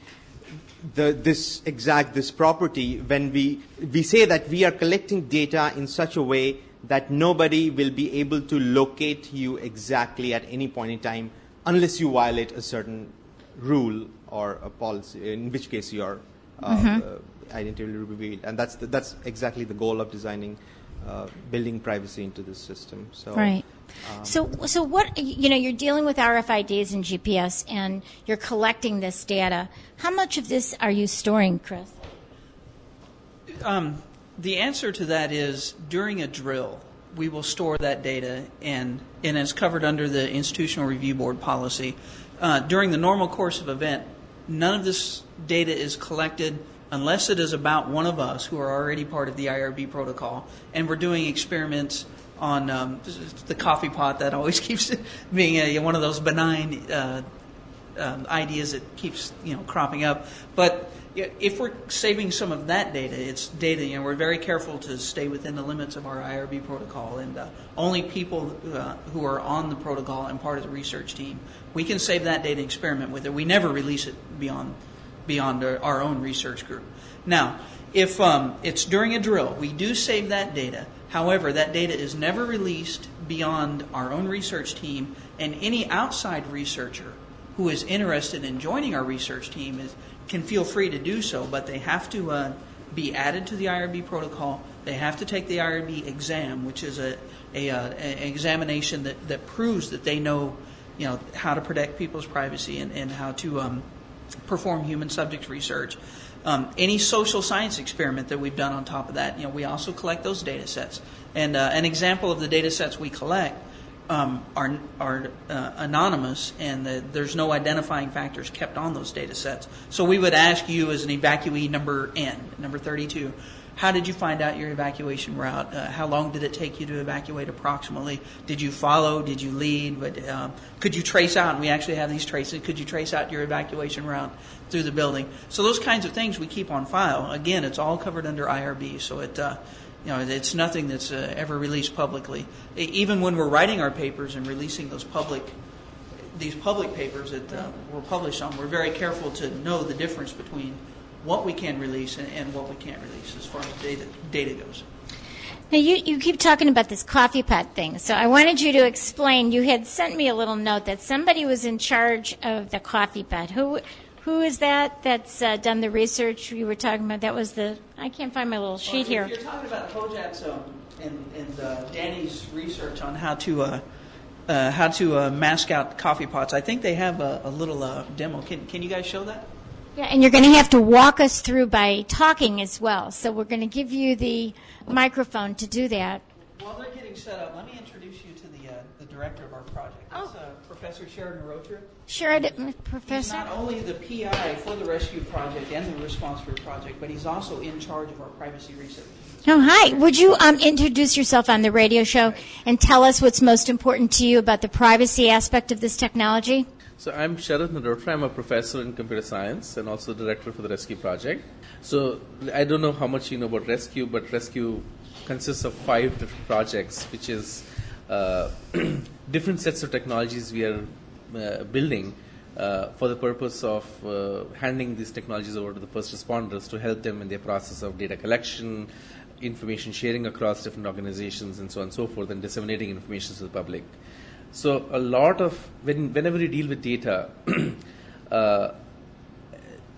the, this exact this property when we we say that we are collecting data in such a way that nobody will be able to locate you exactly at any point in time unless you violate a certain rule or a policy in which case your uh, Mhm. uh, identity will be revealed and that's the, that's exactly the goal of designing uh, building privacy into this system so Right. Um, So, so what you know, you're dealing with RFIDs and GPS, and you're collecting this data. How much of this are you storing, Chris? Um, the answer to that is during a drill, we will store that data, and, and it's covered under the Institutional Review Board policy. Uh, during the normal course of event, none of this data is collected unless it is about one of us who are already part of the IRB protocol, and we're doing experiments on um, the coffee pot that always keeps being a, one of those benign uh, um, ideas that keeps you know cropping up. But if we're saving some of that data, it's data. You know, we're very careful to stay within the limits of our IRB protocol, and uh, only people uh, who are on the protocol and part of the research team, we can save that data, and experiment with it. We never release it beyond beyond our, own research group. Now, if um, it's during a drill, we do save that data. However, that data is never released beyond our own research team, and any outside researcher who is interested in joining our research team is, can feel free to do so, but they have to uh, be added to the IRB protocol. They have to take the IRB exam, which is a, a, uh, an examination that, that proves that they know, you know, how to protect people's privacy and, and how to um, perform human subject research. Um, any social science experiment that we've done on top of that, you know, we also collect those data sets. And uh, an example of the data sets we collect um, are, are uh, anonymous and the, there's no identifying factors kept on those data sets. So we would ask you as an evacuee number N, number 32, how did you find out your evacuation route? Uh, how long did it take you to evacuate approximately? Did you follow? Did you lead? But um, could you trace out? And we actually have these traces. Could you trace out your evacuation route through the building? So those kinds of things we keep on file. Again, it's all covered under IRB, so it. Uh, you know, it's nothing that's uh, ever released publicly. Even when we're writing our papers and releasing those public, these public papers that uh, we're published on, we're very careful to know the difference between what we can release and, and what we can't release as far as data, data goes. Now, you, you keep talking about this coffee pot thing. So I wanted you to explain. You had sent me a little note that somebody was in charge of the coffee pot. Who, who is that that's uh, done the research you were talking about? That was the, I can't find my little sheet well, here. You're talking about Hojjat's um, and, and uh, Danny's research on how to. Uh, uh, how to uh, mask out coffee pots. I think they have a, a little uh, demo. Can, can you guys show that? Yeah, and you're going to have to walk us through by talking as well. So we're going to give you the microphone to do that. While they're getting set up, let me introduce you to the, uh, the director of our project. Oh. It's Professor Sharad Mehrotra. Sharad, He's Professor? not only the PI for the rescue project and the ResponSphere project, but he's also in charge of our privacy research. Oh, hi. Would you um, introduce yourself on the radio show and tell us what's most important to you about the privacy aspect of this technology? So I'm Sharad Mehrotra. I'm a professor in computer science and also director for the Rescue Project. So I don't know how much you know about Rescue, but Rescue consists of five different projects, which is uh, different sets of technologies we are uh, building uh, for the purpose of uh, handing these technologies over to the first responders to help them in their process of data collection, information sharing across different organizations, and so on and so forth, and disseminating information to the public. So a lot of when, whenever you deal with data uh,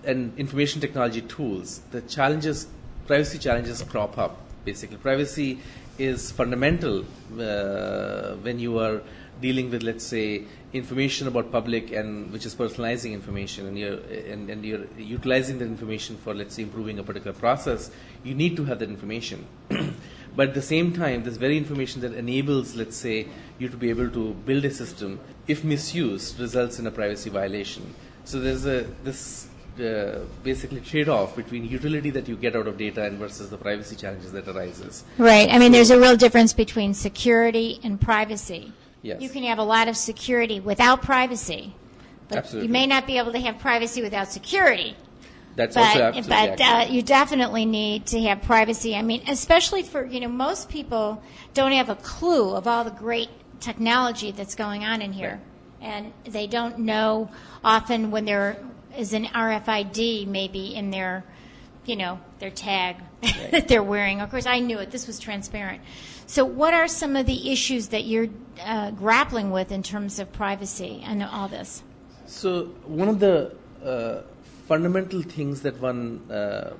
and information technology tools, the challenges, privacy challenges crop up. Basically, privacy is fundamental uh, when you are dealing with, let's say, information about public and which is personalizing information, and you're and, and you're utilizing that information for, let's say, improving a particular process. You need to have that information. But at the same time, this very information that enables, let's say, you to be able to build a system, if misused, results in a privacy violation. So there's a this uh, basically trade-off between utility that you get out of data and versus the privacy challenges that arises. Right. I mean, there's a real difference between security and privacy. Yes. You can have a lot of security without privacy, but Absolutely. you may not be able to have privacy without security. That's but also absolutely but uh, you definitely need to have privacy. I mean, especially for you know most people don't have a clue of all the great technology that's going on in here, and they don't know often when there is an RFID maybe in their you know their tag that they're wearing. Of course, I knew it. This was transparent. So, what are some of the issues that you're uh, grappling with in terms of privacy and all this? So one of the uh, fundamental things that one uh,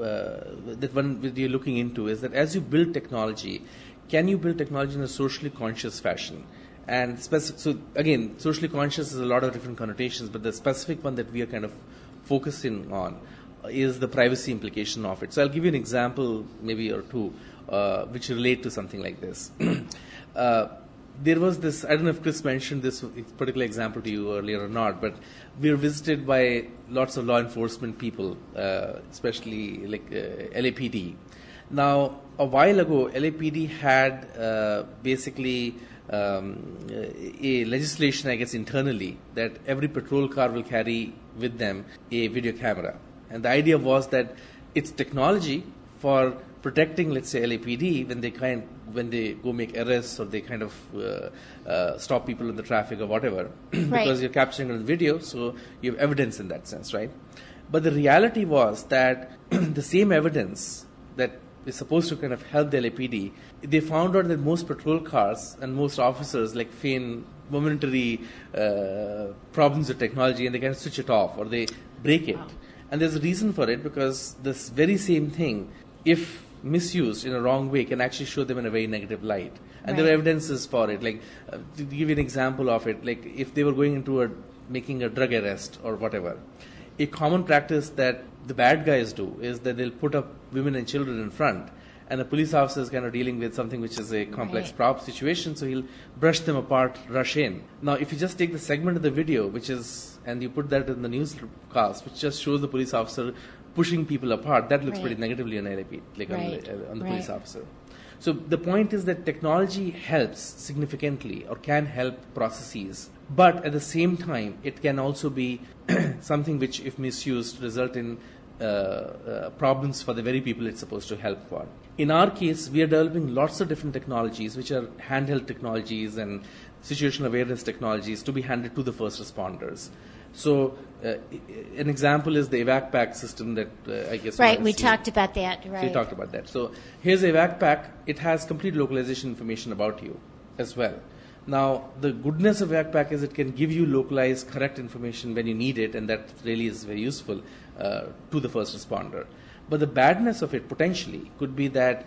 uh, that one you're looking into is that as you build technology, can you build technology in a socially conscious fashion? And specific, so again, socially conscious is a lot of different connotations, but the specific one that we are kind of focusing on is the privacy implication of it. So I'll give you an example, maybe or two, uh, which relate to something like this. uh, there was this, I don't know if Chris mentioned this particular example to you earlier or not, but we were visited by lots of law enforcement people, uh, especially like uh, LAPD. Now, a while ago, LAPD had uh, basically um, a legislation, I guess, internally that every patrol car will carry with them a video camera. And the idea was that it's technology for protecting, let's say, LAPD when they kind when they go make arrests or they kind of uh, uh, stop people in the traffic or whatever, because Right. you're capturing on video, so you have evidence in that sense, right? But the reality was that the same evidence that is supposed to kind of help the LAPD, they found out that most patrol cars and most officers like feign momentary uh, problems with technology and they kind of switch it off or they break it. Wow. And there's a reason for it because this very same thing, if misused in a wrong way, can actually show them in a very negative light. And right. there are evidences for it. Like, uh, to give you an example of it, like if they were going into a making a drug arrest or whatever, a common practice that the bad guys do is that they'll put up women and children in front and the police officer is kind of dealing with something which is a complex right. prop situation, so he'll brush them apart, rush in. Now, if you just take the segment of the video, which is, and you put that in the newscast, which just shows the police officer pushing people apart, that looks right. pretty negatively on LAP, like right. on the, uh, on the police officer. So the point is that technology helps significantly or can help processes, but at the same time, it can also be something which, if misused, result in uh, uh, problems for the very people it's supposed to help for. In our case, we are developing lots of different technologies, which are handheld technologies and situational awareness technologies to be handed to the first responders. So, uh, an example is the evac pack system that uh, I guess. Right, we talked about that. Right. We talked about that. So, here's evac pack. It has complete localization information about you as well. Now, the goodness of evac pack is it can give you localized, correct information when you need it, and that really is very useful uh, to the first responder. But the badness of it potentially could be that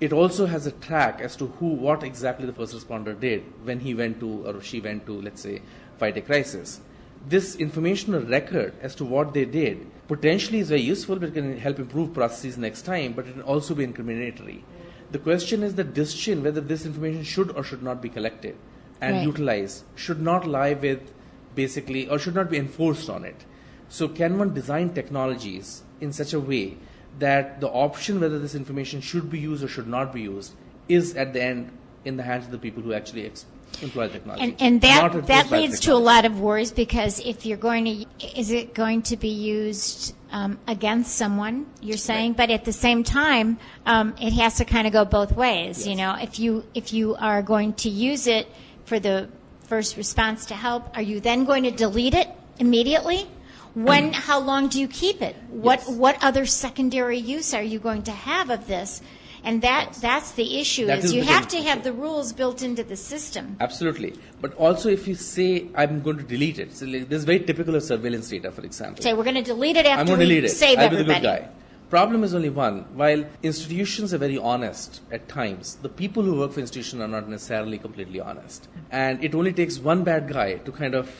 it also has a track as to who, what exactly the first responder did when he went to or she went to, let's say, fight a crisis. This informational record as to what they did potentially is very useful, but it can help improve processes next time, but it can also be incriminatory. The question is the decision whether this information should or should not be collected and right. utilized should not lie with basically or should not be enforced on it. So, can one design technologies in such a way that the option whether this information should be used or should not be used is at the end in the hands of the people who actually ex- employ technology. And, and that that leads to a lot of worries because if you're going to, is it going to be used um, against someone? You're saying, right. but at the same time, um, it has to kind of go both ways. Yes. You know, if you if you are going to use it for the first response to help, are you then going to delete it immediately? When, how long do you keep it? What, yes. what other secondary use are you going to have of this? And that, yes. that's the issue that is, is you have to have the rules built into the system. Absolutely. But also if you say, I'm going to delete it. So like, this is very typical of surveillance data, for example. Say, we're going to delete it after I'm going to delete it. save I'll everybody. Be the good guy. Problem is only one. While institutions are very honest at times, the people who work for institutions are not necessarily completely honest. And it only takes one bad guy to kind of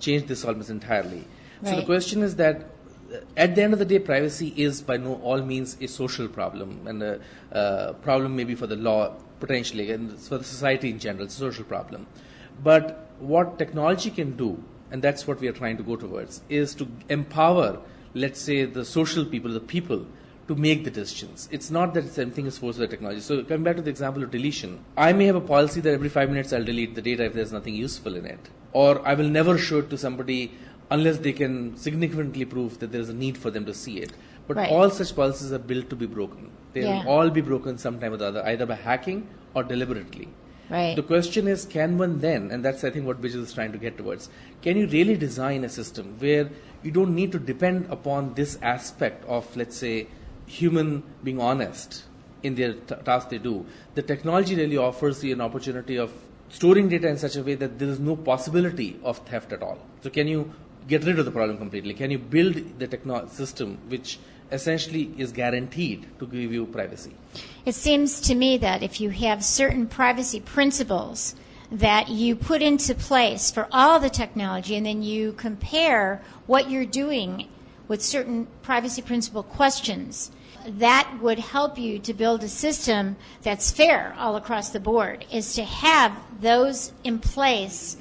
change this almost entirely. So the question is that uh, at the end of the day, privacy is by no all means a social problem and a, a problem maybe for the law potentially and for the society in general, it's a social problem. But what technology can do, and that's what we are trying to go towards, is to empower, let's say, the social people, the people, to make the decisions. It's not that something is forced by technology. So coming back to the example of deletion, I may have a policy that every five minutes I'll delete the data if there's nothing useful in it. Or I will never show it to somebody unless they can significantly prove that there is a need for them to see it. But right. all such policies are built to be broken. They yeah. will all be broken sometime or the other, either by hacking or deliberately. Right. The question is, can one then, and that's I think what Bijit is trying to get towards, can you really design a system where you don't need to depend upon this aspect of, let's say, human being honest in their t- task they do? The technology really offers you an opportunity of storing data in such a way that there is no possibility of theft at all. So, can you get rid of the problem completely? Can you build the techno- system which essentially is guaranteed to give you privacy? It seems to me that if you have certain privacy principles that you put into place for all the technology and then you compare what you're doing with certain privacy principle questions that would help you to build a system that's fair all across the board is to have those in place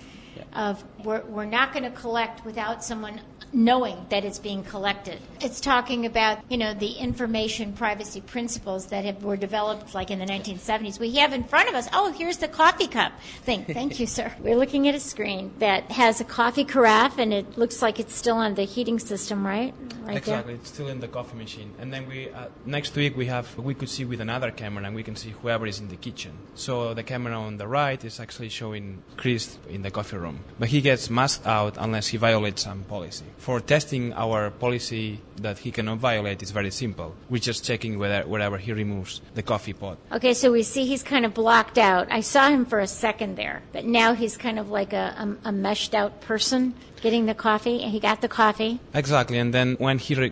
of we're, we're not going to collect without someone knowing that it's being collected. It's talking about, you know, the information privacy principles that have, were developed like in the 1970s. We have in front of us, oh, here's the coffee cup thing. Thank you, sir. We're looking at a screen that has a coffee carafe and it looks like it's still on the heating system, right? right exactly. there. It's still in the coffee machine, and then we uh, next week we have we could see with another camera, and we can see whoever is in the kitchen. So the camera on the right is actually showing Chris in the coffee room, but he gets masked out unless he violates some policy. For testing our policy that he cannot violate is very simple. We're just checking whether wherever he removes the coffee pot. Okay, so we see he's kind of blocked out. I saw him for a second there, but now he's kind of like a, a, a meshed out person getting the coffee. And he got the coffee. Exactly, and then when he re-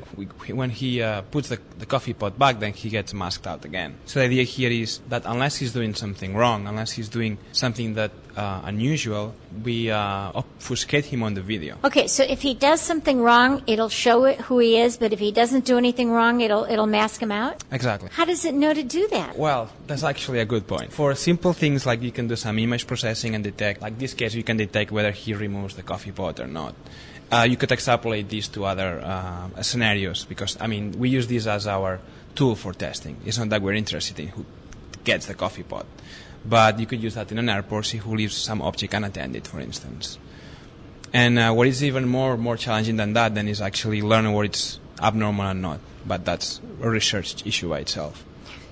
when he uh, puts the, the coffee pot back, then he gets masked out again. So the idea here is that unless he's doing something wrong, unless he's doing something that uh, unusual, we uh, obfuscate him on the video. Okay, so if he does something wrong, it'll show it who he is, but if he doesn't do anything wrong, it'll it'll mask him out. Exactly. How does it know to do that? Well, that's actually a good point. For simple things like you can do some image processing and detect, like this case, you can detect whether he removes the coffee pot or not. Uh, you could extrapolate this to other uh, scenarios because, I mean, we use this as our tool for testing. It's not that we're interested in who gets the coffee pot, but you could use that in an airport, see who leaves some object unattended, for instance. And uh, what is even more more challenging than that, then, is actually learning what it's abnormal and not. But that's a research issue by itself.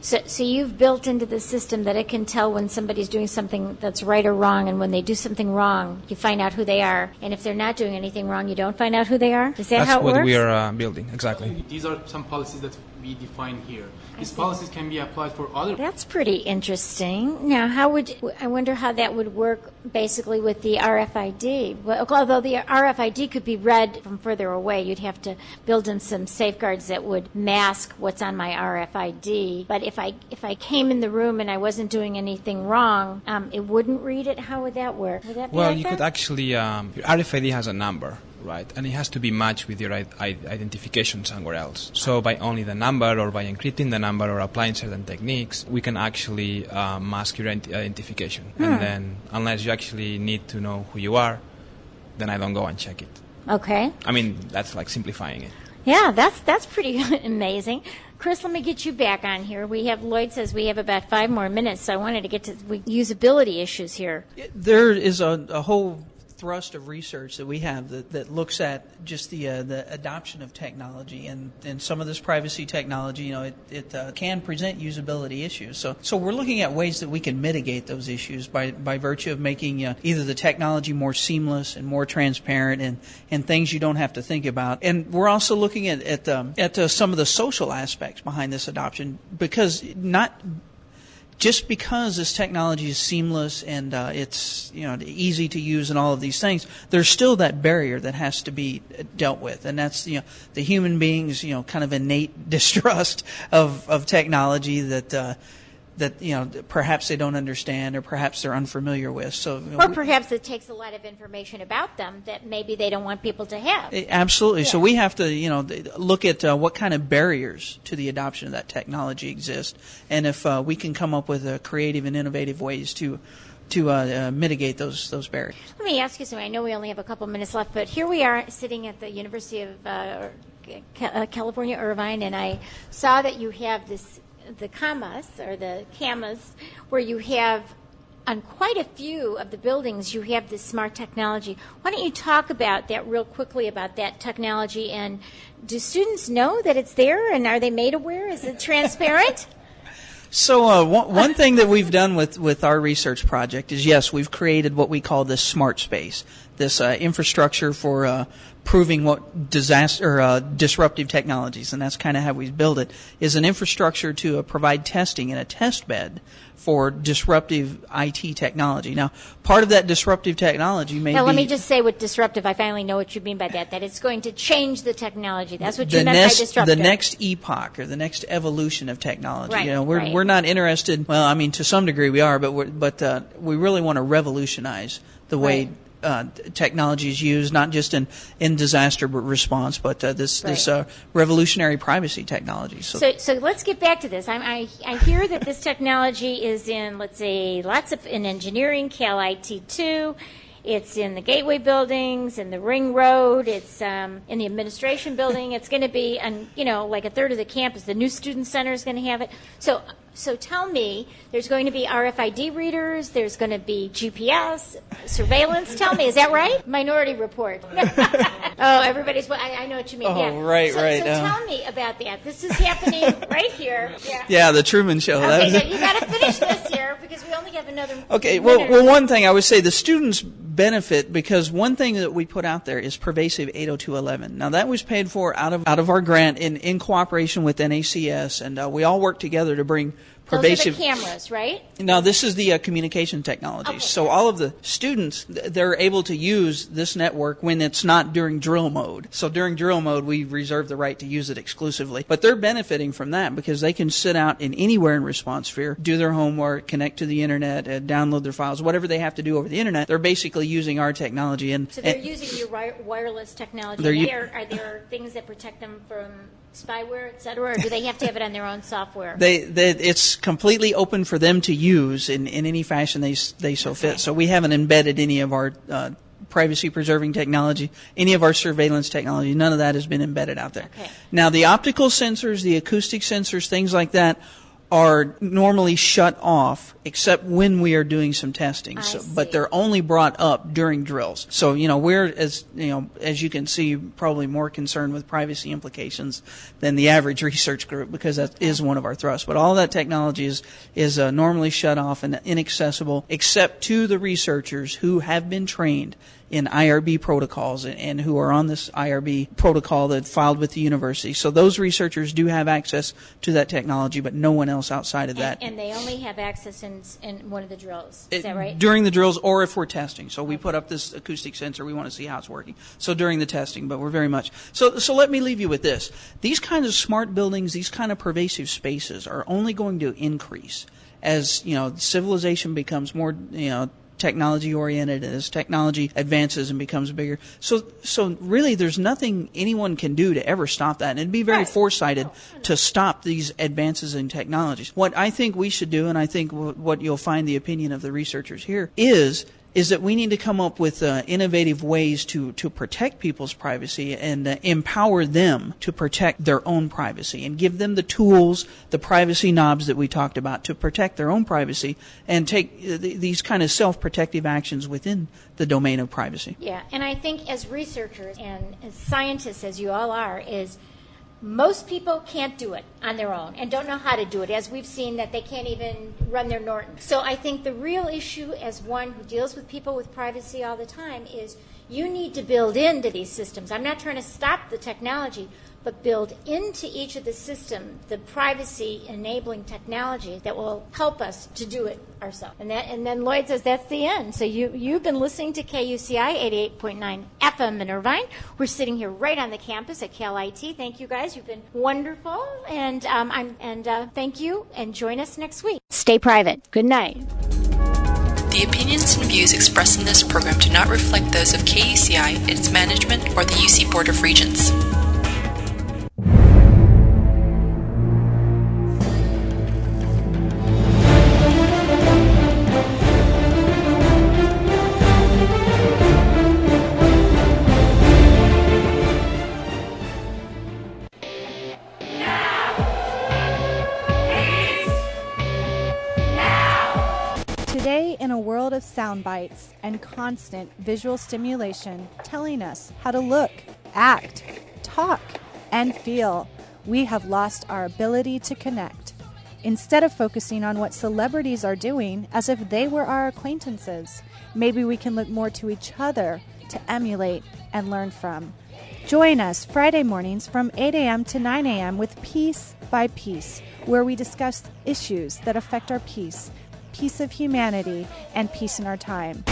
So, so you've built into the system that it can tell when somebody's doing something that's right or wrong, and when they do something wrong, you find out who they are. And if they're not doing anything wrong, you don't find out who they are. Is that That's how it works? That's what we are uh, building, exactly. These are some policies that we define here. These policies can be applied for other. That's pretty interesting. Now, how would I wonder how that would work basically with the RFID? Well, although the RFID could be read from further away, you'd have to build in some safeguards that would mask what's on my RFID. But if I if I came in the room and I wasn't doing anything wrong, um, it wouldn't read it. How would that work? Would that be Well, like you that? could actually, um, your RFID has a number, right? And it has to be matched with your I- I- identification somewhere else. So by only the number or by encrypting the number or applying certain techniques, we can actually uh, mask your ident- identification. Hmm. And then, unless you actually need to know who you are, then I don't go and check it. Okay. I mean, that's like simplifying it. Yeah, that's that's pretty amazing. Chris, let me get you back on here. We have Lloyd says we have about five more minutes, so I wanted to get to we, usability issues here. There is a, a whole thrust of research that we have that, that looks at just the uh, the adoption of technology and, and some of this privacy technology. You know, it, it uh, can present usability issues. So so we're looking at ways that we can mitigate those issues by by virtue of making uh, either the technology more seamless and more transparent and and things you don't have to think about. And we're also looking at at um, at uh, some of the social aspects behind this adoption because not just because this technology is seamless and uh, it's you know easy to use and all of these things, there's still that barrier that has to be dealt with, and that's you know the human beings you know kind of innate distrust of of technology that. Uh, that you know perhaps they don't understand or perhaps they're unfamiliar with. So you know, Or perhaps it takes a lot of information about them that maybe they don't want people to have. Eh, Absolutely. So we have to, you know, look at uh, what kind of barriers to the adoption of that technology exist, and if uh, we can come up with uh, creative and innovative ways to to uh, uh, mitigate those those barriers. Let me ask you something. I know we only have a couple minutes left, but here we are sitting at the University of uh, California, Irvine, and I saw that you have this the camas or the camas where you have on quite a few of the buildings you have this smart technology. Why don't you talk about that real quickly about that technology and do students know that it's there and are they made aware? Is it transparent? So uh, one, one thing that we've done with, with our research project is yes, we've created what we call this smart space, this uh, infrastructure for uh, proving what disaster uh, disruptive technologies, and that's kind of how we build it. Is an infrastructure to uh, provide testing and a test bed for disruptive IT technology. Now, part of that disruptive technology may now, be let me just say with disruptive, I finally know what you mean by that, that it's going to change the technology. That's what you meant next, by disruptive. The next epoch or the next evolution of technology. Right, you know, we're right. we're not interested. Well, I mean, to some degree we are, but we're, but uh, we really want to revolutionize the way. Right. Uh, technology is used not just in, in disaster response, but uh, this this uh, revolutionary privacy technology. So, So, so let's get back to this. I'm, I, I hear that this technology is in, let's say, lots of in engineering, Cal IT two, It's in the Gateway buildings, in the Ring Road. It's um, in the administration building. It's going to be, on, you know, like a third of the campus. The new student center is going to have it. So so tell me, there's going to be RFID readers, there's going to be GPS, surveillance. tell me, is that right? Minority Report. oh, everybody's, I, I, know what you mean. Oh, yeah. right, so, right. So uh, tell me about that. This is happening right here. Yeah. yeah, the Truman Show. Okay, now you got to finish this here because we only have another. Okay, well, well, one thing I would say the students benefit because one thing that we put out there is pervasive 80211. Now that was paid for out of out of our grant in in cooperation with NACS, and uh, we all work together to bring pervasive. Those are the cameras, right? No, this is the uh, communication technology. Okay. So all of the students, they're able to use this network when it's not during drill mode. So during drill mode, we reserve the right to use it exclusively. But they're benefiting from that because they can sit out in anywhere in ResponSphere, do their homework, connect to the internet, uh, download their files, whatever they have to do over the internet. They're basically using our technology. And so they're and, using your wireless technology. Are there, are there things that protect them from spyware, et cetera, or do they have to have it on their own software? They, they, it's completely open for them to use in, in any fashion they, they so okay. fit. So we haven't embedded any of our uh, privacy preserving technology, any of our surveillance technology. None of that has been embedded out there. Okay. Now, the optical sensors, the acoustic sensors, things like that are normally shut off except when we are doing some testing. So, but they're only brought up during drills. So, you know, we're as you know, as you can see, probably more concerned with privacy implications than the average research group because that is one of our thrusts. But all that technology is is uh, normally shut off and inaccessible except to the researchers who have been trained in IRB protocols and, and, who are on this IRB protocol that filed with the university. So those researchers do have access to that technology, but no one else outside of that. And, and they only have access in, in one of the drills. Is it, that right? During the drills, or if we're testing. So we put up this acoustic sensor. We want to see how it's working. So during the testing, but we're very much. So so let me leave you with this. These kinds of smart buildings, these kind of pervasive spaces, are only going to increase as you know civilization becomes more you know technology oriented as technology advances and becomes bigger. So, so really, there's nothing anyone can do to ever stop that. And it'd be very right. foresighted oh, to stop these advances in technologies. What I think we should do, and I think what you'll find the opinion of the researchers here, is is that we need to come up with uh, innovative ways to, to protect people's privacy and uh, empower them to protect their own privacy and give them the tools, the privacy knobs that we talked about to protect their own privacy and take uh, th- these kind of self protective actions within the domain of privacy. Yeah, and I think as researchers and as scientists, as you all are, is most people can't do it on their own and don't know how to do it, as we've seen that they can't even run their Norton. So I think the real issue, as one who deals with people with privacy all the time, is you need to build into these systems. I'm not trying to stop the technology, but build into each of the system the privacy enabling technology that will help us to do it ourselves. And that and then Lloyd says that's the end. So you you've been listening to KUCI 88.9 FM in Irvine. We're sitting here right on the campus at Cal IT. Thank you guys. You've been wonderful, and um, I'm and uh, thank you. And join us next week. Stay private. Good night. The opinions and views expressed in this program do not reflect those of KUCI, its management, or the UC Board of Regents. Of sound bites and constant visual stimulation telling us how to look, act, talk, and feel, we have lost our ability to connect. Instead of focusing on what celebrities are doing as if they were our acquaintances, maybe we can look more to each other to emulate and learn from. Join us Friday mornings from 8 a.m. to 9 a.m. with Peace by Peace, where we discuss issues that affect our peace peace of humanity, and peace in our time.